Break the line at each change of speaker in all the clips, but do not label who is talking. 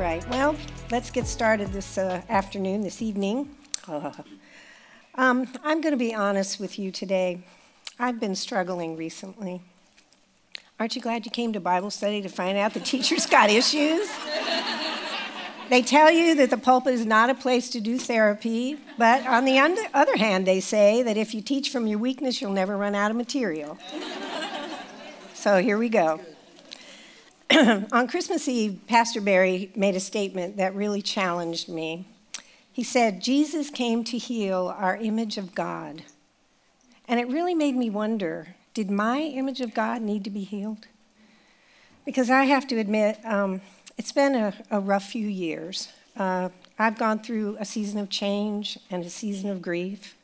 right. Well, let's get started this uh, afternoon, this evening. um, I'm going to be honest with you today. I've been struggling recently. Aren't you glad you came to Bible study to find out the teacher's got issues? they tell you that the pulpit is not a place to do therapy, but on the other hand, they say that if you teach from your weakness, you'll never run out of material. so here we go. on Christmas Eve, Pastor Barry made a statement that really challenged me. He said, Jesus came to heal our image of God. And it really made me wonder did my image of God need to be healed? Because I have to admit, um, it's been a, a, rough few years. Uh, I've gone through a season of change and a season of grief.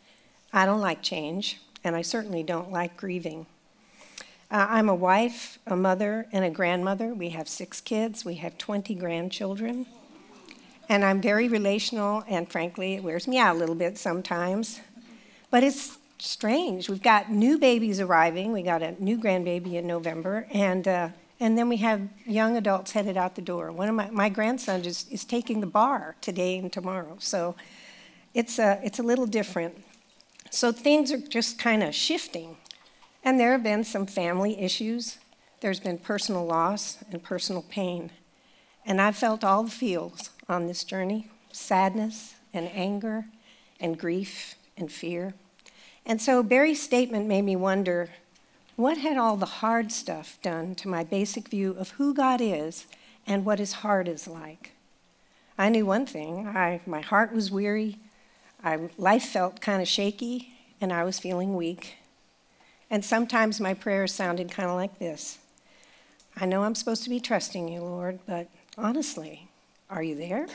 I don't like change, and I certainly don't like grieving. Uh, I'm a wife, a mother, and a grandmother. We have six kids, we have 20 grandchildren. And I'm very relational, and frankly, it wears me out a little bit sometimes. But it's strange. We've got new babies arriving. We got a new grandbaby in November, and, uh, and then we have young adults headed out the door. One of my, my grandson is, is taking the bar today and tomorrow. So it's a, it's a little different. So things are just kind of shifting and there have been some family issues. There's been personal loss and personal pain. And I've felt all the feels on this journey sadness and anger and grief and fear. And so Barry's statement made me wonder what had all the hard stuff done to my basic view of who God is and what his heart is like? I knew one thing I, my heart was weary, I, life felt kind of shaky, and I was feeling weak. And sometimes my prayers sounded kind of like this I know I'm supposed to be trusting you, Lord, but honestly, are you there?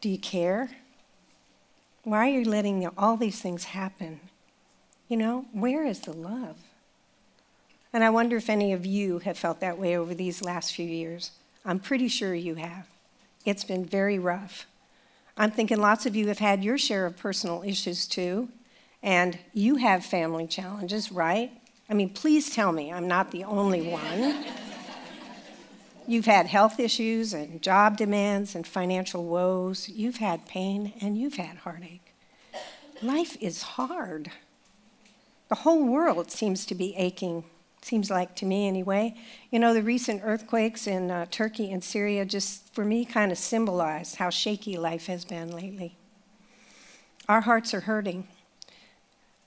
Do you care? Why are you letting all these things happen? You know, where is the love? And I wonder if any of you have felt that way over these last few years. I'm pretty sure you have. It's been very rough. I'm thinking lots of you have had your share of personal issues too. And you have family challenges, right? I mean, please tell me I'm not the only one. You've had health issues and job demands and financial woes. You've had pain and you've had heartache. Life is hard. The whole world seems to be aching, seems like to me anyway. You know, the recent earthquakes in uh, Turkey and Syria just, for me, kind of symbolize how shaky life has been lately. Our hearts are hurting.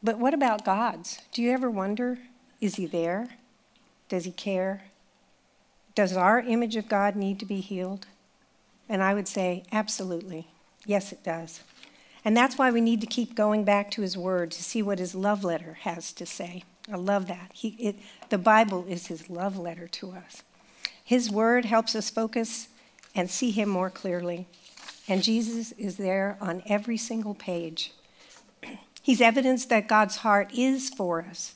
But what about God's? Do you ever wonder is He there? Does He care? Does our image of God need to be healed? And I would say, absolutely. Yes, it does. And that's why we need to keep going back to His Word to see what His love letter has to say. I love that. He, it, the Bible is His love letter to us. His Word helps us focus and see Him more clearly. And Jesus is there on every single page. He's evidence that God's heart is for us.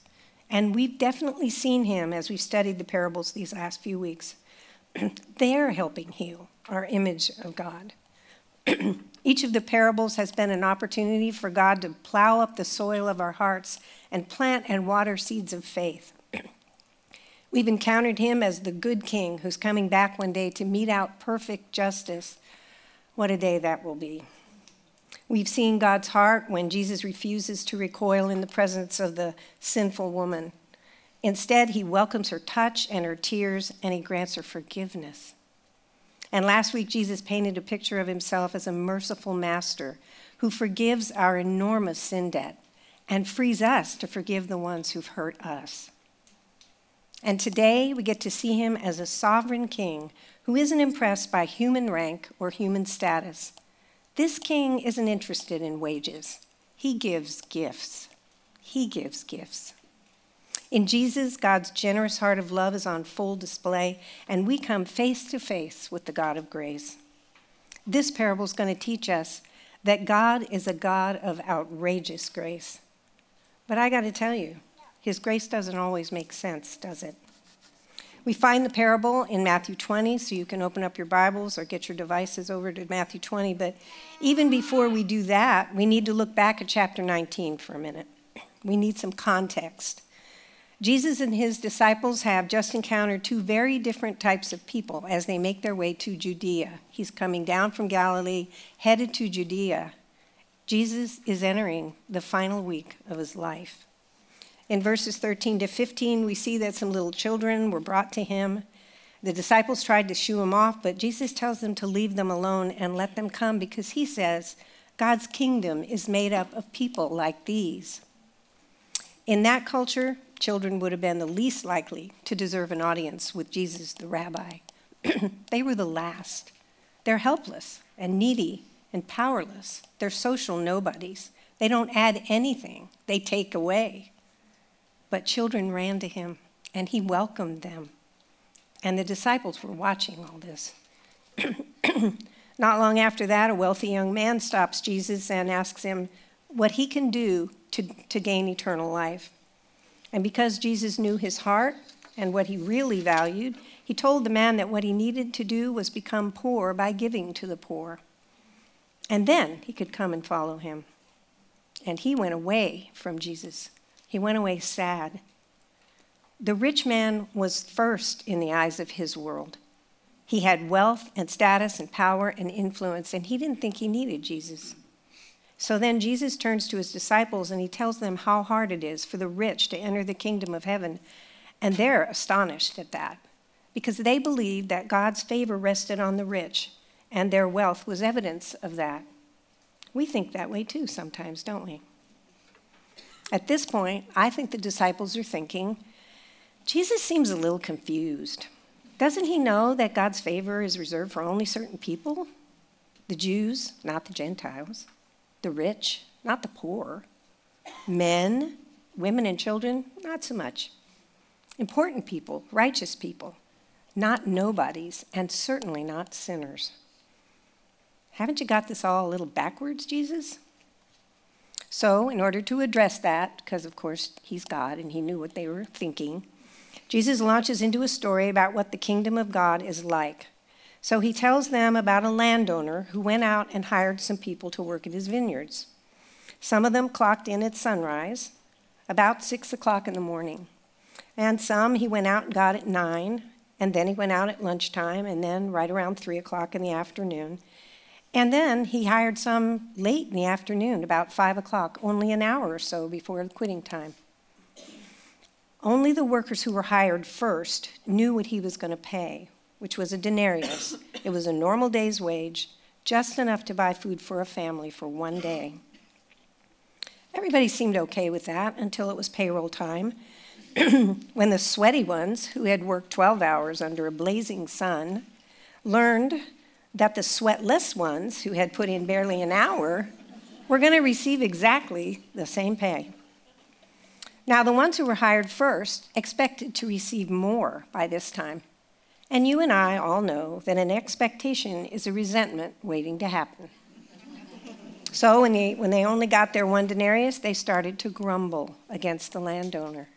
And we've definitely seen him as we've studied the parables these last few weeks. They're helping heal our image of God. Each of the parables has been an opportunity for God to plow up the soil of our hearts and plant and water seeds of faith. We've encountered him as the good king who's coming back one day to mete out perfect justice. What a day that will be. We've seen God's heart when Jesus refuses to recoil in the presence of the sinful woman. Instead, he welcomes her touch and her tears, and he grants her forgiveness. And last week, Jesus painted a picture of himself as a merciful master who forgives our enormous sin debt and frees us to forgive the ones who've hurt us. And today, we get to see him as a sovereign king who isn't impressed by human rank or human status this king isn't interested in wages, he gives gifts. He gives gifts. In Jesus, God's generous heart of love is on full display, and we come face to face with the God of grace. This parable is going to teach us that God is a God of outrageous grace. But I got to tell you, his grace doesn't always make sense, does it? We find the parable in Matthew 20, so you can open up your Bibles or get your devices over to Matthew 20. But even before we do that, we need to look back at chapter 19 for a minute. We need some context. Jesus and his disciples have just encountered two very different types of people as they make their way to Judea. He's coming down from Galilee, headed to Judea. Jesus is entering the final week of his life. In verses 13 to 15, we see that some little children were brought to him. The disciples tried to shoo him off, but Jesus tells them to leave them alone and let them come because he says God's kingdom is made up of people like these. In that culture, children would have been the least likely to deserve an audience with Jesus the rabbi. they were the last. They're helpless and needy and powerless. They're social nobodies. They don't add anything, they take away. But children ran to him, and he welcomed them. And the disciples were watching all this. Not long after that, a wealthy young man stops Jesus and asks him what he can do to, to gain eternal life. And because Jesus knew his heart and what he really valued, he told the man that what he needed to do was become poor by giving to the poor. And then he could come and follow him. And he went away from Jesus. He went away sad. The rich man was first in the eyes of his world. He had wealth and status and power and influence, and he didn't think he needed Jesus. So then Jesus turns to his disciples and he tells them how hard it is for the rich to enter the kingdom of heaven. And they're astonished at that because they believed that God's favor rested on the rich and their wealth was evidence of that. We think that way too sometimes, don't we? At this point, I think the disciples are thinking, Jesus seems a little confused. Doesn't he know that God's favor is reserved for only certain people? The Jews, not the Gentiles the rich, not the poor. Men, women, and children, not so much. Important people, righteous people, not nobodies, and certainly not sinners. Haven't you got this all a little backwards, Jesus? So, in order to address that, because of course he's God and he knew what they were thinking, Jesus launches into a story about what the kingdom of God is like. So he tells them about a landowner who went out and hired some people to work at his vineyards. Some of them clocked in at sunrise, about six o'clock in the morning. And some he went out and got at nine, and then he went out at lunchtime, and then right around three o'clock in the afternoon. And then he hired some late in the afternoon, about five o'clock, only an hour or so before quitting time. Only the workers who were hired first knew what he was going to pay, which was a denarius. it was a normal day's wage, just enough to buy food for a family for one day. Everybody seemed okay with that until it was payroll time, when the sweaty ones, who had worked 12 hours under a blazing sun, learned that the sweatless ones, who had put in barely an hour, were going to receive exactly the same pay. Now, the ones who were hired first expected to receive more by this time. And you and I all know that an expectation is a resentment waiting to happen. So when they, when they only got their one denarius, they started to grumble against the landowner.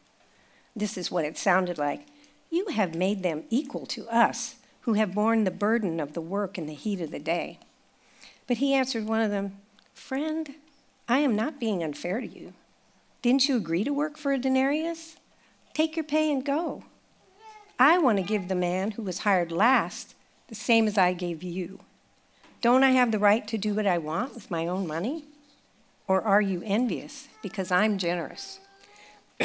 This is what it sounded like You have made them equal to us, who have borne the burden of the work in the heat of the day. But he answered one of them, Friend, I am not being unfair to you. Didn't you agree to work for a denarius? Take your pay and go. I want to give the man who was hired last the same as I gave you. Don't I have the right to do what I want with my own money? Or are you envious because I'm generous?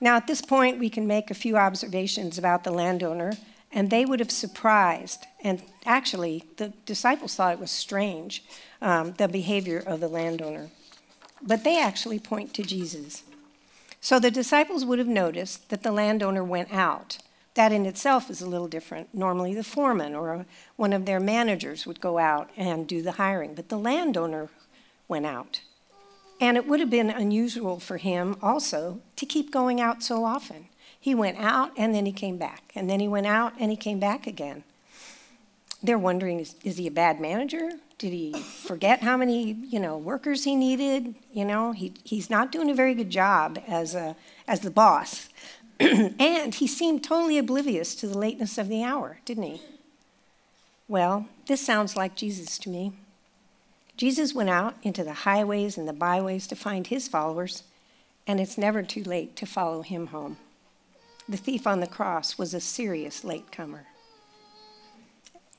now, at this point, we can make a few observations about the landowner, and they would have surprised, and actually, the disciples thought it was strange, um, the behavior of the landowner. But they actually point to Jesus. So the disciples would have noticed that the landowner went out. That in itself is a little different. Normally, the foreman or one of their managers would go out and do the hiring, but the landowner went out. And it would have been unusual for him also to keep going out so often. He went out and then he came back, and then he went out and he came back again. They're wondering is, is he a bad manager? Did he forget how many, you know, workers he needed? You know, he, he's not doing a very good job as, a, as the boss. and he seemed totally oblivious to the lateness of the hour, didn't he? Well, this sounds like Jesus to me. Jesus went out into the highways and the byways to find his followers, and it's never too late to follow him home. The thief on the cross was a serious latecomer.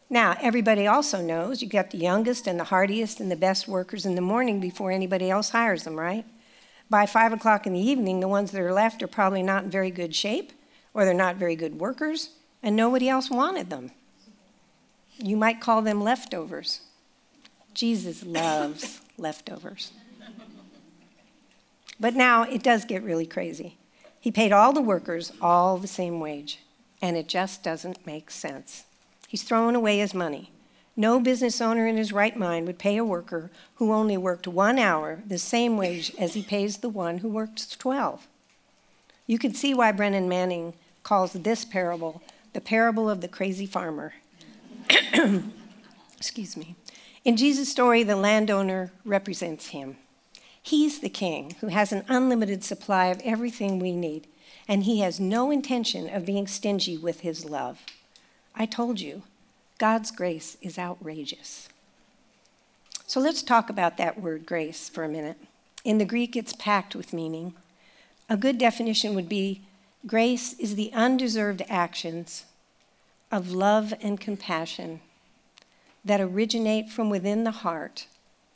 Now, everybody also knows you get the youngest and the hardiest and the best workers in the morning before anybody else hires them, right? By five o'clock in the evening, the ones that are left are probably not in very good shape, or they're not very good workers, and nobody else wanted them. You might call them leftovers. Jesus loves leftovers. But now it does get really crazy. He paid all the workers all the same wage, and it just doesn't make sense. He's throwing away his money. No business owner in his right mind would pay a worker who only worked one hour the same wage as he pays the one who works 12. You can see why Brennan Manning calls this parable the parable of the crazy farmer. Excuse me. In Jesus' story, the landowner represents him. He's the king who has an unlimited supply of everything we need, and he has no intention of being stingy with his love. I told you, God's grace is outrageous. So let's talk about that word grace for a minute. In the Greek, it's packed with meaning. A good definition would be grace is the undeserved actions of love and compassion that originate from within the heart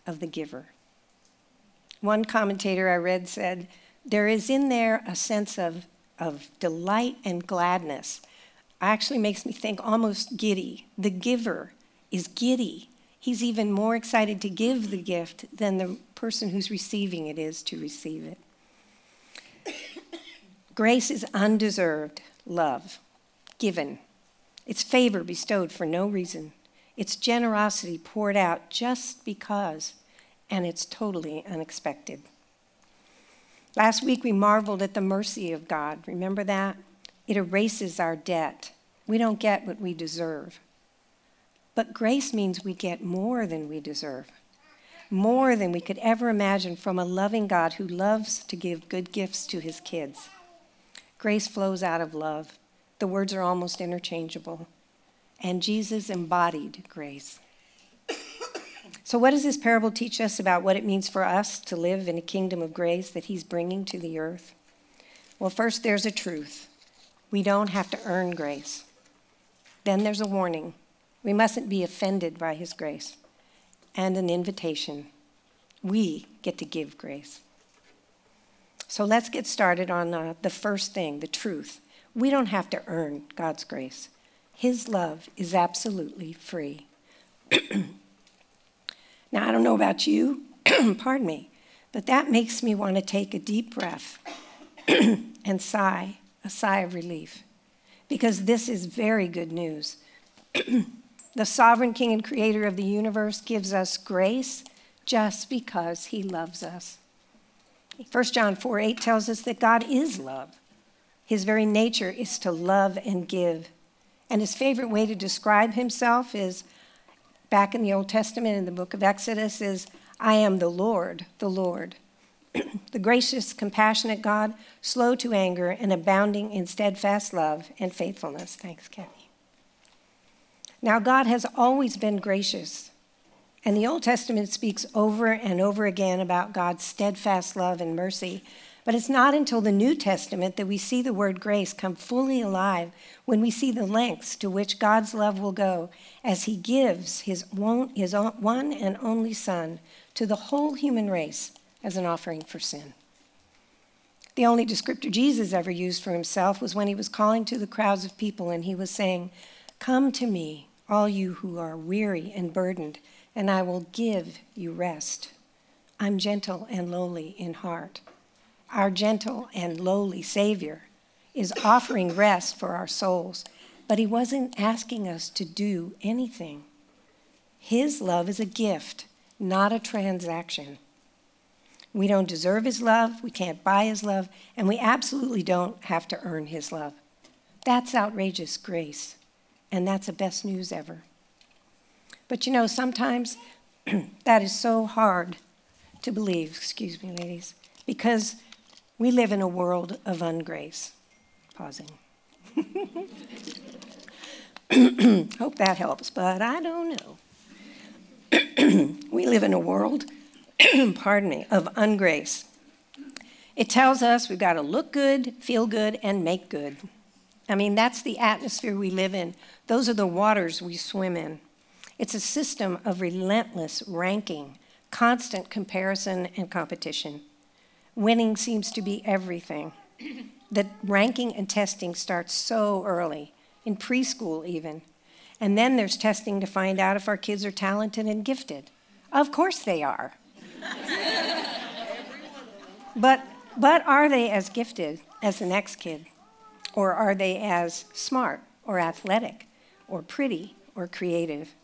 of the giver. One commentator I read said, There is in there a sense of, of delight and gladness. Actually makes me think almost giddy. The giver is giddy. He's even more excited to give the gift than the person who's receiving it is to receive it. Grace is undeserved love, given. It's favor bestowed for no reason. It's generosity poured out just because, and it's totally unexpected. Last week we marveled at the mercy of God. Remember that? It erases our debt. We don't get what we deserve. But grace means we get more than we deserve, more than we could ever imagine from a loving God who loves to give good gifts to his kids. Grace flows out of love. The words are almost interchangeable and Jesus embodied grace. So, what does this parable teach us about what it means for us to live in a kingdom of grace that he's bringing to the earth? Well, first, there's a truth we don't have to earn grace. Then there's a warning we mustn't be offended by his grace, and an invitation we get to give grace. So, let's get started on uh, the first thing the truth. We don't have to earn God's grace. His love is absolutely free. now, I don't know about you, pardon me, but that makes me want to take a deep breath and sigh, a sigh of relief, because this is very good news. the sovereign king and creator of the universe gives us grace just because he loves us. 1 John 4 8 tells us that God is love. His very nature is to love and give. And his favorite way to describe himself is back in the Old Testament in the book of Exodus is I am the Lord, the Lord. the gracious, compassionate God, slow to anger and abounding in steadfast love and faithfulness. Thanks, Kathy. Now, God has always been gracious. And the Old Testament speaks over and over again about God's steadfast love and mercy. But it's not until the New Testament that we see the word grace come fully alive when we see the lengths to which God's love will go as he gives his one, his one and only Son to the whole human race as an offering for sin. The only descriptor Jesus ever used for himself was when he was calling to the crowds of people and he was saying, Come to me, all you who are weary and burdened, and I will give you rest. I'm gentle and lowly in heart our gentle and lowly Savior, is offering rest for our souls, but He wasn't asking us to do anything. His love is a gift, not a transaction. We don't deserve His love, we can't buy His love, and we absolutely don't have to earn His love. That's outrageous grace, and that's the best news ever. But you know, sometimes that is so hard to believe, excuse me, ladies, because we live in a world of ungrace. Pausing. Hope that helps, but I don't know. we live in a world, pardon me, of ungrace. It tells us we've got to look good, feel good, and make good. I mean, that's the atmosphere we live in. Those are the waters we swim in. It's a system of relentless ranking, constant comparison and competition. Winning seems to be everything. that ranking and testing starts so early, in preschool even. And then there's testing to find out if our kids are talented and gifted. Of course they are. but, but are they as gifted as the next kid? Or are they as smart or athletic or pretty or creative?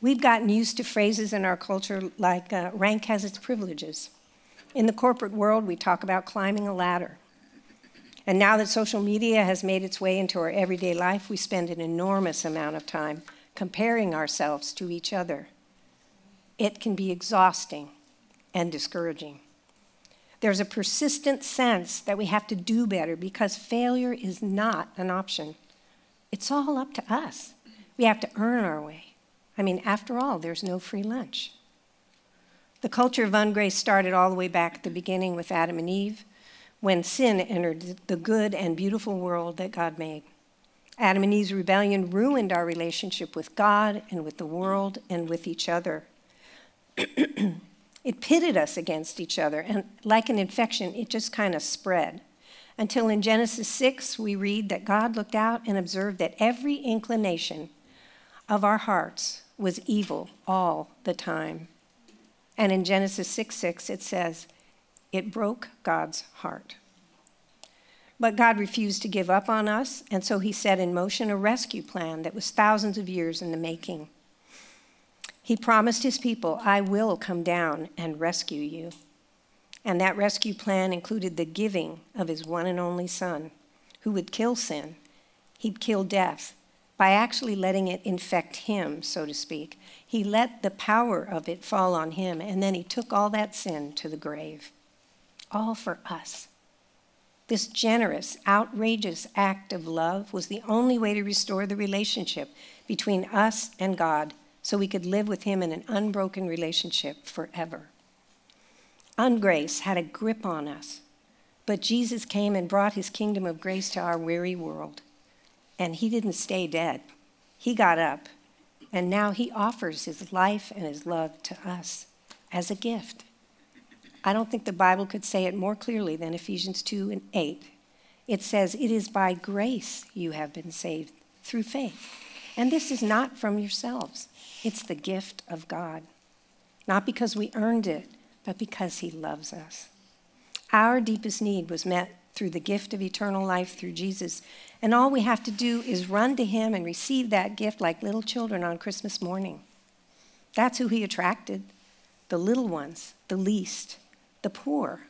We've gotten used to phrases in our culture like uh, rank has its privileges. In the corporate world, we talk about climbing a ladder. And now that social media has made its way into our everyday life, we spend an enormous amount of time comparing ourselves to each other. It can be exhausting and discouraging. There's a persistent sense that we have to do better because failure is not an option. It's all up to us. We have to earn our way. I mean, after all, there's no free lunch. The culture of ungrace started all the way back at the beginning with Adam and Eve when sin entered the good and beautiful world that God made. Adam and Eve's rebellion ruined our relationship with God and with the world and with each other. it pitted us against each other, and like an infection, it just kind of spread. Until in Genesis 6, we read that God looked out and observed that every inclination of our hearts was evil all the time. And in Genesis 6 6, it says, it broke God's heart. But God refused to give up on us, and so he set in motion a rescue plan that was thousands of years in the making. He promised his people, I will come down and rescue you. And that rescue plan included the giving of his one and only Son, who would kill sin. He'd kill death by actually letting it infect him, so to speak. He let the power of it fall on him, and then he took all that sin to the grave all for us. This generous, outrageous act of love was the only way to restore the relationship between us and God so we could live with Him in an unbroken relationship forever. Ungrace had a grip on us, but Jesus came and brought His kingdom of grace to our weary world. And He didn't stay dead, He got up, and now He offers His life and His love to us as a gift. I don't think the Bible could say it more clearly than Ephesians 2 and 8. It says, It is by grace you have been saved through faith. And this is not from yourselves, it's the gift of God. Not because we earned it, but because He loves us. Our deepest need was met through the gift of eternal life through Jesus. And all we have to do is run to Him and receive that gift like little children on Christmas morning. That's who He attracted the little ones, the least the poor,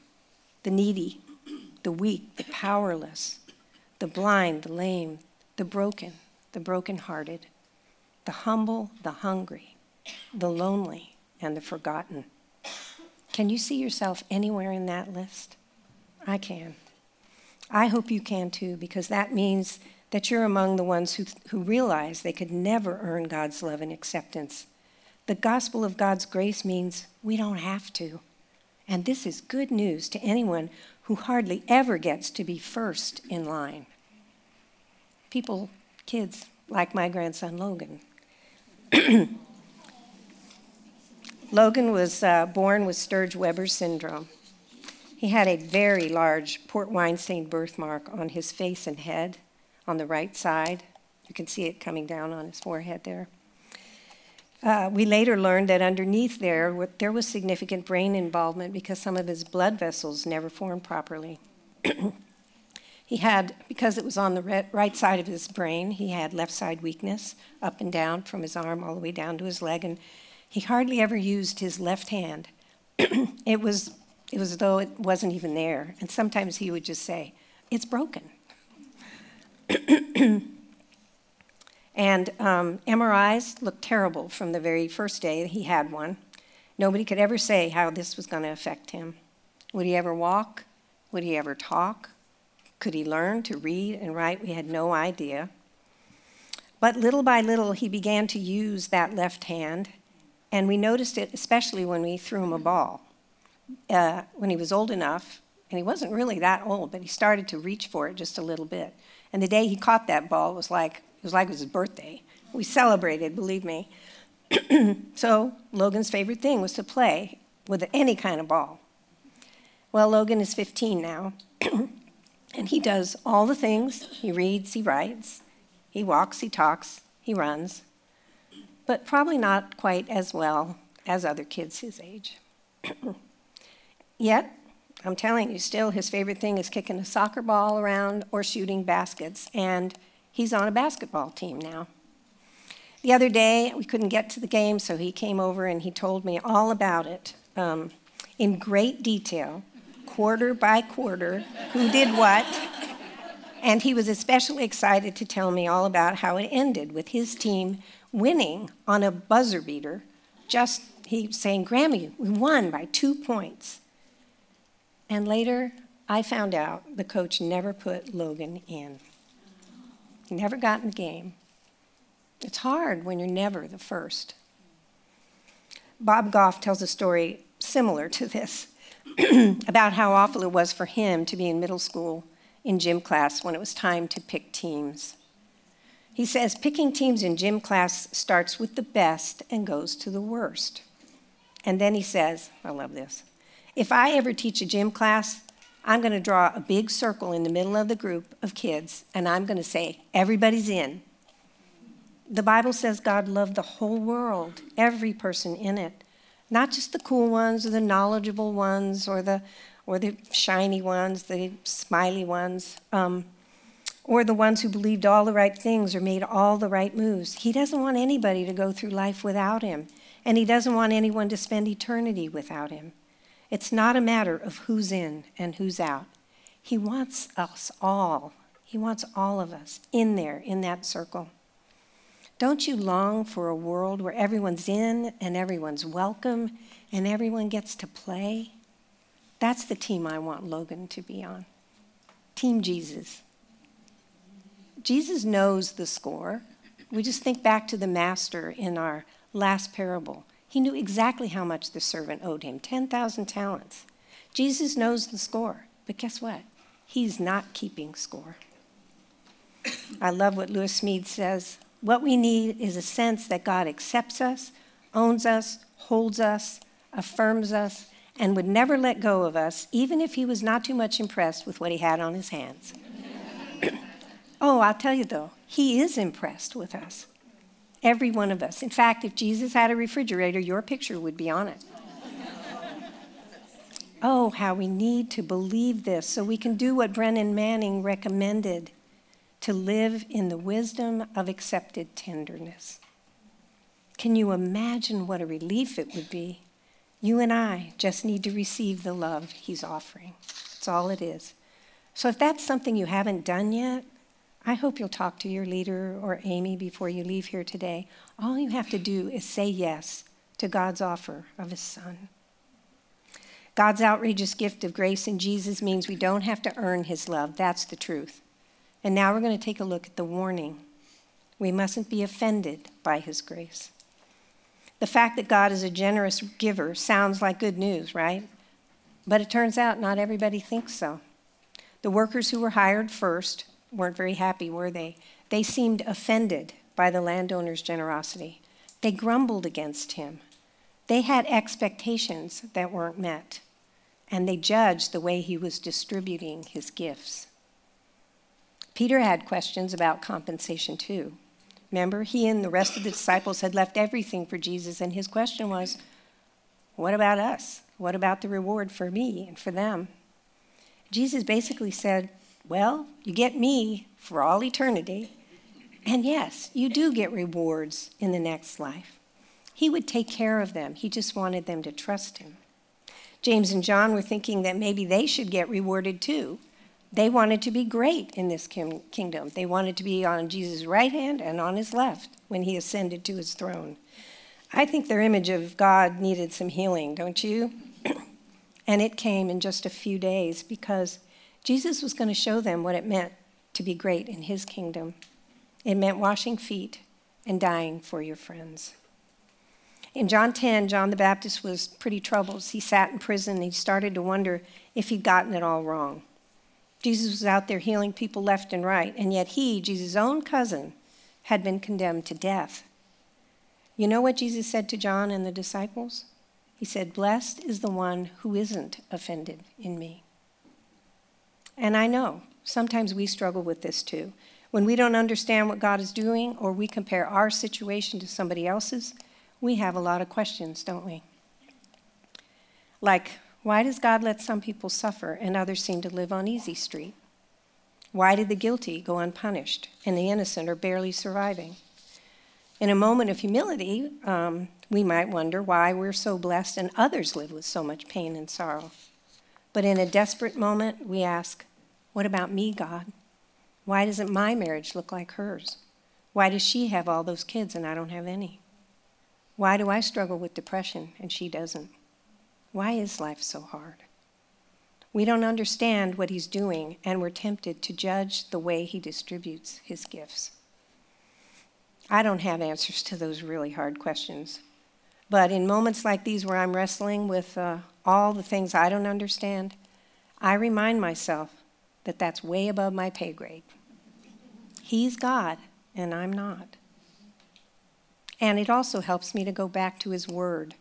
the needy, the weak, the powerless, the blind, the lame, the broken, the brokenhearted, the humble, the hungry, the lonely, and the forgotten. Can you see yourself anywhere in that list? I can. I hope you can too, because that means that you're among the ones who, who realize they could never earn God's love and acceptance. The gospel of God's grace means we don't have to. And this is good news to anyone who hardly ever gets to be first in line. People, kids like my grandson Logan. Logan was uh, born with Sturge Weber syndrome. He had a very large port wine stained birthmark on his face and head on the right side. You can see it coming down on his forehead there. Uh, we later learned that underneath there, there was significant brain involvement because some of his blood vessels never formed properly. he had, because it was on the right side of his brain, he had left side weakness up and down from his arm all the way down to his leg, and he hardly ever used his left hand. it was it was as though it wasn't even there. And sometimes he would just say, It's broken. And um, MRIs looked terrible from the very first day he had one. Nobody could ever say how this was going to affect him. Would he ever walk? Would he ever talk? Could he learn to read and write? We had no idea. But little by little, he began to use that left hand, and we noticed it especially when we threw him a ball. Uh, when he was old enough And he wasn't really that old, but he started to reach for it just a little bit. And the day he caught that ball was like it was like it was his birthday. We celebrated, believe me. so Logan's favorite thing was to play with any kind of ball. Well, Logan is 15 now, and he does all the things. He reads, he writes, he walks, he talks, he runs, but probably not quite as well as other kids his age. Yet, I'm telling you, still his favorite thing is kicking a soccer ball around or shooting baskets, and he's on a basketball team now. The other day, we couldn't get to the game, so he came over and he told me all about it um, in great detail, quarter by quarter, who did what. And he was especially excited to tell me all about how it ended with his team winning on a buzzer beater. Just, he saying, Grammy, we won by two points. And later, I found out the coach never put Logan in. He never got in the game. It's hard when you're never the first. Bob Goff tells a story similar to this about how awful it was for him to be in middle school in gym class when it was time to pick teams. He says picking teams in gym class starts with the best and goes to the worst. And then he says, I love this. If I ever teach a gym class, I'm going to draw a big circle in the middle of the group of kids, and I'm going to say, everybody's in the Bible says God loved the whole world, every person in it, not just the cool ones or the knowledgeable ones or the or the shiny ones, the smiley ones, um, or the ones who believed all the right things or made all the right moves. He doesn't want anybody to go through life without him, and he doesn't want anyone to spend eternity without him. It's not a matter of who's in and who's out. He wants us all. He wants all of us in there, in that circle. Don't you long for a world where everyone's in and everyone's welcome and everyone gets to play? That's the team I want Logan to be on. Team Jesus. Jesus knows the score. We just think back to the master in our last parable. He knew exactly how much the servant owed him 10,000 talents. Jesus knows the score, but guess what? He's not keeping score. I love what Lewis Smedes says what we need is a sense that God accepts us, owns us, holds us, affirms us, and would never let go of us, even if he was not too much impressed with what he had on his hands. oh, I'll tell you though, he is impressed with us. Every one of us. In fact, if Jesus had a refrigerator, your picture would be on it. oh, how we need to believe this so we can do what Brennan Manning recommended to live in the wisdom of accepted tenderness. Can you imagine what a relief it would be? You and I just need to receive the love He's offering. That's all it is. So if that's something you haven't done yet, I hope you'll talk to your leader or Amy before you leave here today. All you have to do is say yes to God's offer of His Son. God's outrageous gift of grace in Jesus means we don't have to earn His love. That's the truth. And now we're going to take a look at the warning. We mustn't be offended by his grace. The fact that God is a generous giver sounds like good news, right? But it turns out not everybody thinks so. The workers who were hired first weren't very happy, were they? They seemed offended by the landowner's generosity. They grumbled against him. They had expectations that weren't met, and they judged the way he was distributing his gifts. Peter had questions about compensation too. Remember, he and the rest of the disciples had left everything for Jesus, and his question was, What about us? What about the reward for me and for them? Jesus basically said, Well, you get me for all eternity. And yes, you do get rewards in the next life. He would take care of them, he just wanted them to trust him. James and John were thinking that maybe they should get rewarded too. They wanted to be great in this kingdom. They wanted to be on Jesus' right hand and on his left when he ascended to his throne. I think their image of God needed some healing, don't you? and it came in just a few days because Jesus was going to show them what it meant to be great in his kingdom. It meant washing feet and dying for your friends. In John 10, John the Baptist was pretty troubled. He sat in prison and he started to wonder if he'd gotten it all wrong. Jesus was out there healing people left and right, and yet he, Jesus' own cousin, had been condemned to death. You know what Jesus said to John and the disciples? He said, Blessed is the one who isn't offended in me. And I know sometimes we struggle with this too. When we don't understand what God is doing or we compare our situation to somebody else's, we have a lot of questions, don't we? Like, why does God let some people suffer and others seem to live on easy street? Why did the guilty go unpunished and the innocent are barely surviving? In a moment of humility, um, we might wonder why we're so blessed and others live with so much pain and sorrow. But in a desperate moment, we ask, What about me, God? Why doesn't my marriage look like hers? Why does she have all those kids and I don't have any? Why do I struggle with depression and she doesn't? Why is life so hard? We don't understand what he's doing, and we're tempted to judge the way he distributes his gifts. I don't have answers to those really hard questions. But in moments like these where I'm wrestling with uh, all the things I don't understand, I remind myself that that's way above my pay grade. He's God, and I'm not. And it also helps me to go back to His Word,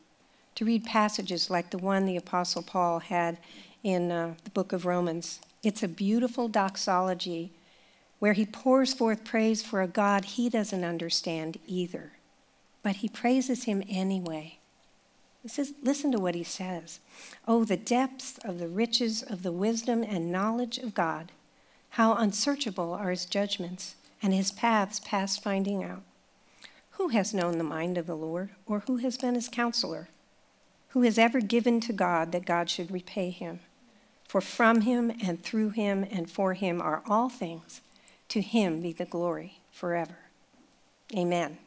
to read passages like the one the Apostle Paul had in uh, the book of Romans. It's a beautiful doxology where he pours forth praise for a God he doesn't understand either, but he praises him anyway. Is, listen to what he says. Oh, the depths of the riches of the wisdom and knowledge of God. How unsearchable are his judgments, and his paths past finding out. Who has known the mind of the Lord, or who has been his counselor? Who has ever given to God that God should repay him? For from him and through him and for him are all things. To him be the glory forever. Amen.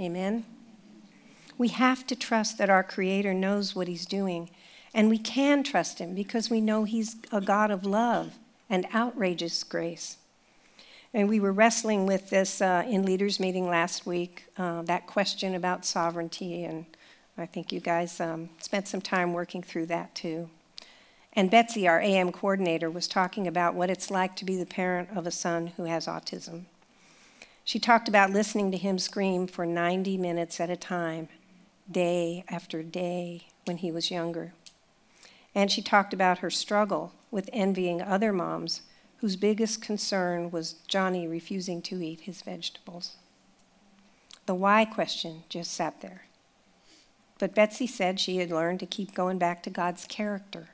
Amen. We have to trust that our Creator knows what He's doing, and we can trust Him because we know He's a God of love and outrageous grace. And we were wrestling with this uh, in leaders' meeting last week, uh, that question about sovereignty, and I think you guys um, spent some time working through that too. And Betsy, our AM coordinator, was talking about what it's like to be the parent of a son who has autism. She talked about listening to him scream for 90 minutes at a time day after day when he was younger. And she talked about her struggle with envying other moms whose biggest concern was Johnny refusing to eat his vegetables. The why question just sat there. But Betsy said she had learned to keep going back to God's character,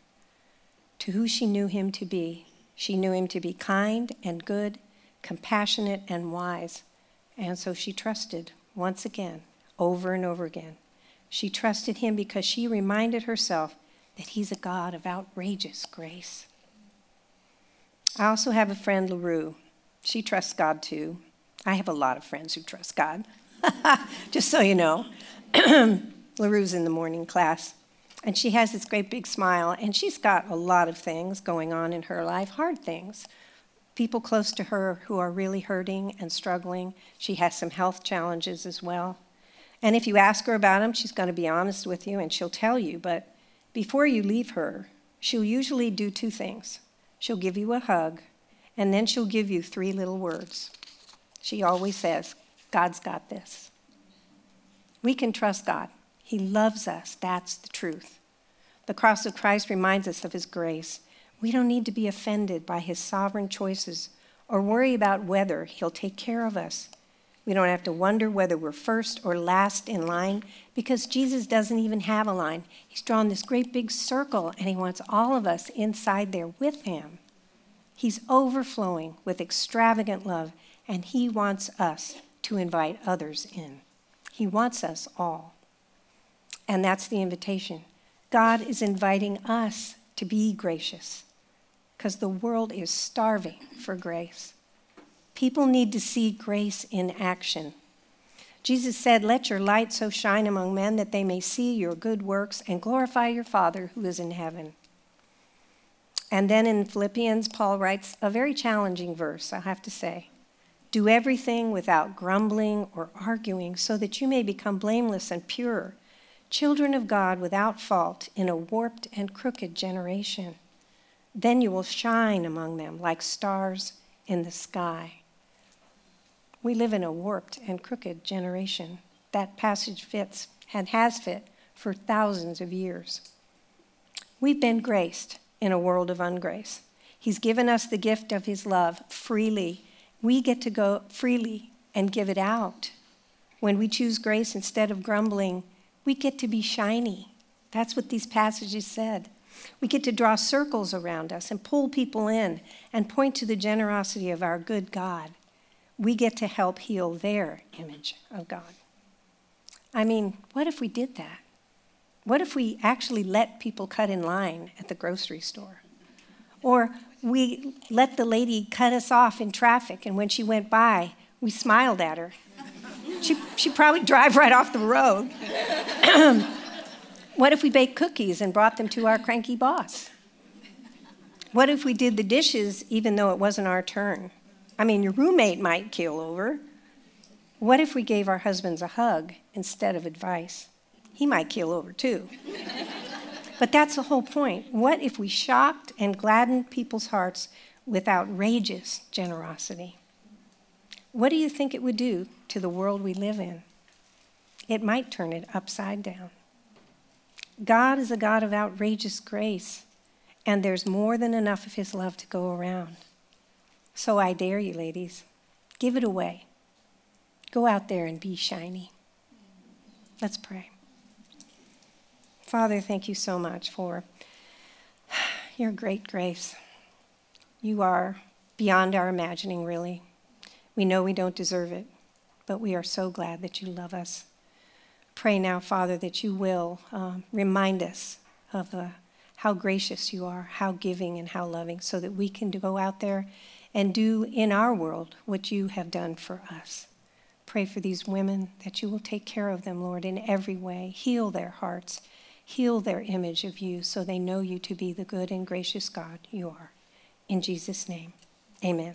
to who she knew him to be. She knew him to be kind and good, compassionate and wise. And so she trusted once again, over and over again. She trusted him because she reminded herself that he's a God of outrageous grace. I also have a friend, LaRue. She trusts God too. I have a lot of friends who trust God, just so you know. LaRue's in the morning class, and she has this great big smile, and she's got a lot of things going on in her life, hard things. People close to her who are really hurting and struggling. She has some health challenges as well. And if you ask her about them, she's going to be honest with you and she'll tell you. But before you leave her, she'll usually do two things she'll give you a hug, and then she'll give you three little words. She always says, God's got this. We can trust God. He loves us. That's the truth. The cross of Christ reminds us of His grace. We don't need to be offended by His sovereign choices or worry about whether He'll take care of us. We don't have to wonder whether we're first or last in line because Jesus doesn't even have a line. He's drawn this great big circle and he wants all of us inside there with him. He's overflowing with extravagant love and he wants us to invite others in. He wants us all. And that's the invitation. God is inviting us to be gracious because the world is starving for grace. People need to see grace in action. Jesus said, Let your light so shine among men that they may see your good works and glorify your Father who is in heaven. And then in Philippians, Paul writes a very challenging verse, I have to say. Do everything without grumbling or arguing, so that you may become blameless and pure, children of God without fault in a warped and crooked generation Then you will shine among them like stars in the sky. We live in a warped and crooked generation. That passage fits and has fit for thousands of years. We've been graced in a world of ungrace. He's given us the gift of His love freely. We get to go freely and give it out. When we choose grace instead of grumbling, we get to be shiny. That's what these passages said. We get to draw circles around us and pull people in and point to the generosity of our good God. We get to help heal their image of God. I mean, what if we did that? What if we actually let people cut in line at the grocery store? Or we let the lady cut us off in traffic, and when she went by, we smiled at her. She, she'd probably drive right off the road. what if we baked cookies and brought them to our cranky boss? What if we did the dishes even though it wasn't our turn? I mean, your roommate might keel over. What if we gave our husbands a hug instead of advice? He might keel over too. but that's the whole point. What if we shocked and gladdened people's hearts with outrageous generosity? What do you think it would do to the world we live in? It might turn it upside down. God is a God of outrageous grace, and there's more than enough of His love to go around. So I dare you, ladies, give it away. Go out there and be shiny. Let's pray. Father, thank you so much for your great grace. You are beyond our imagining, really. We know we don't deserve it, but we are so glad that you love us. Pray now, Father, that you will um, remind us of uh, how gracious you are, how giving, and how loving, so that we can go out there and do in our world what you have done for us. Pray for these women that you will take care of them, Lord, in every way. Heal their hearts, heal their image of you so they know you to be the good and gracious God you are. In Jesus' name, amen.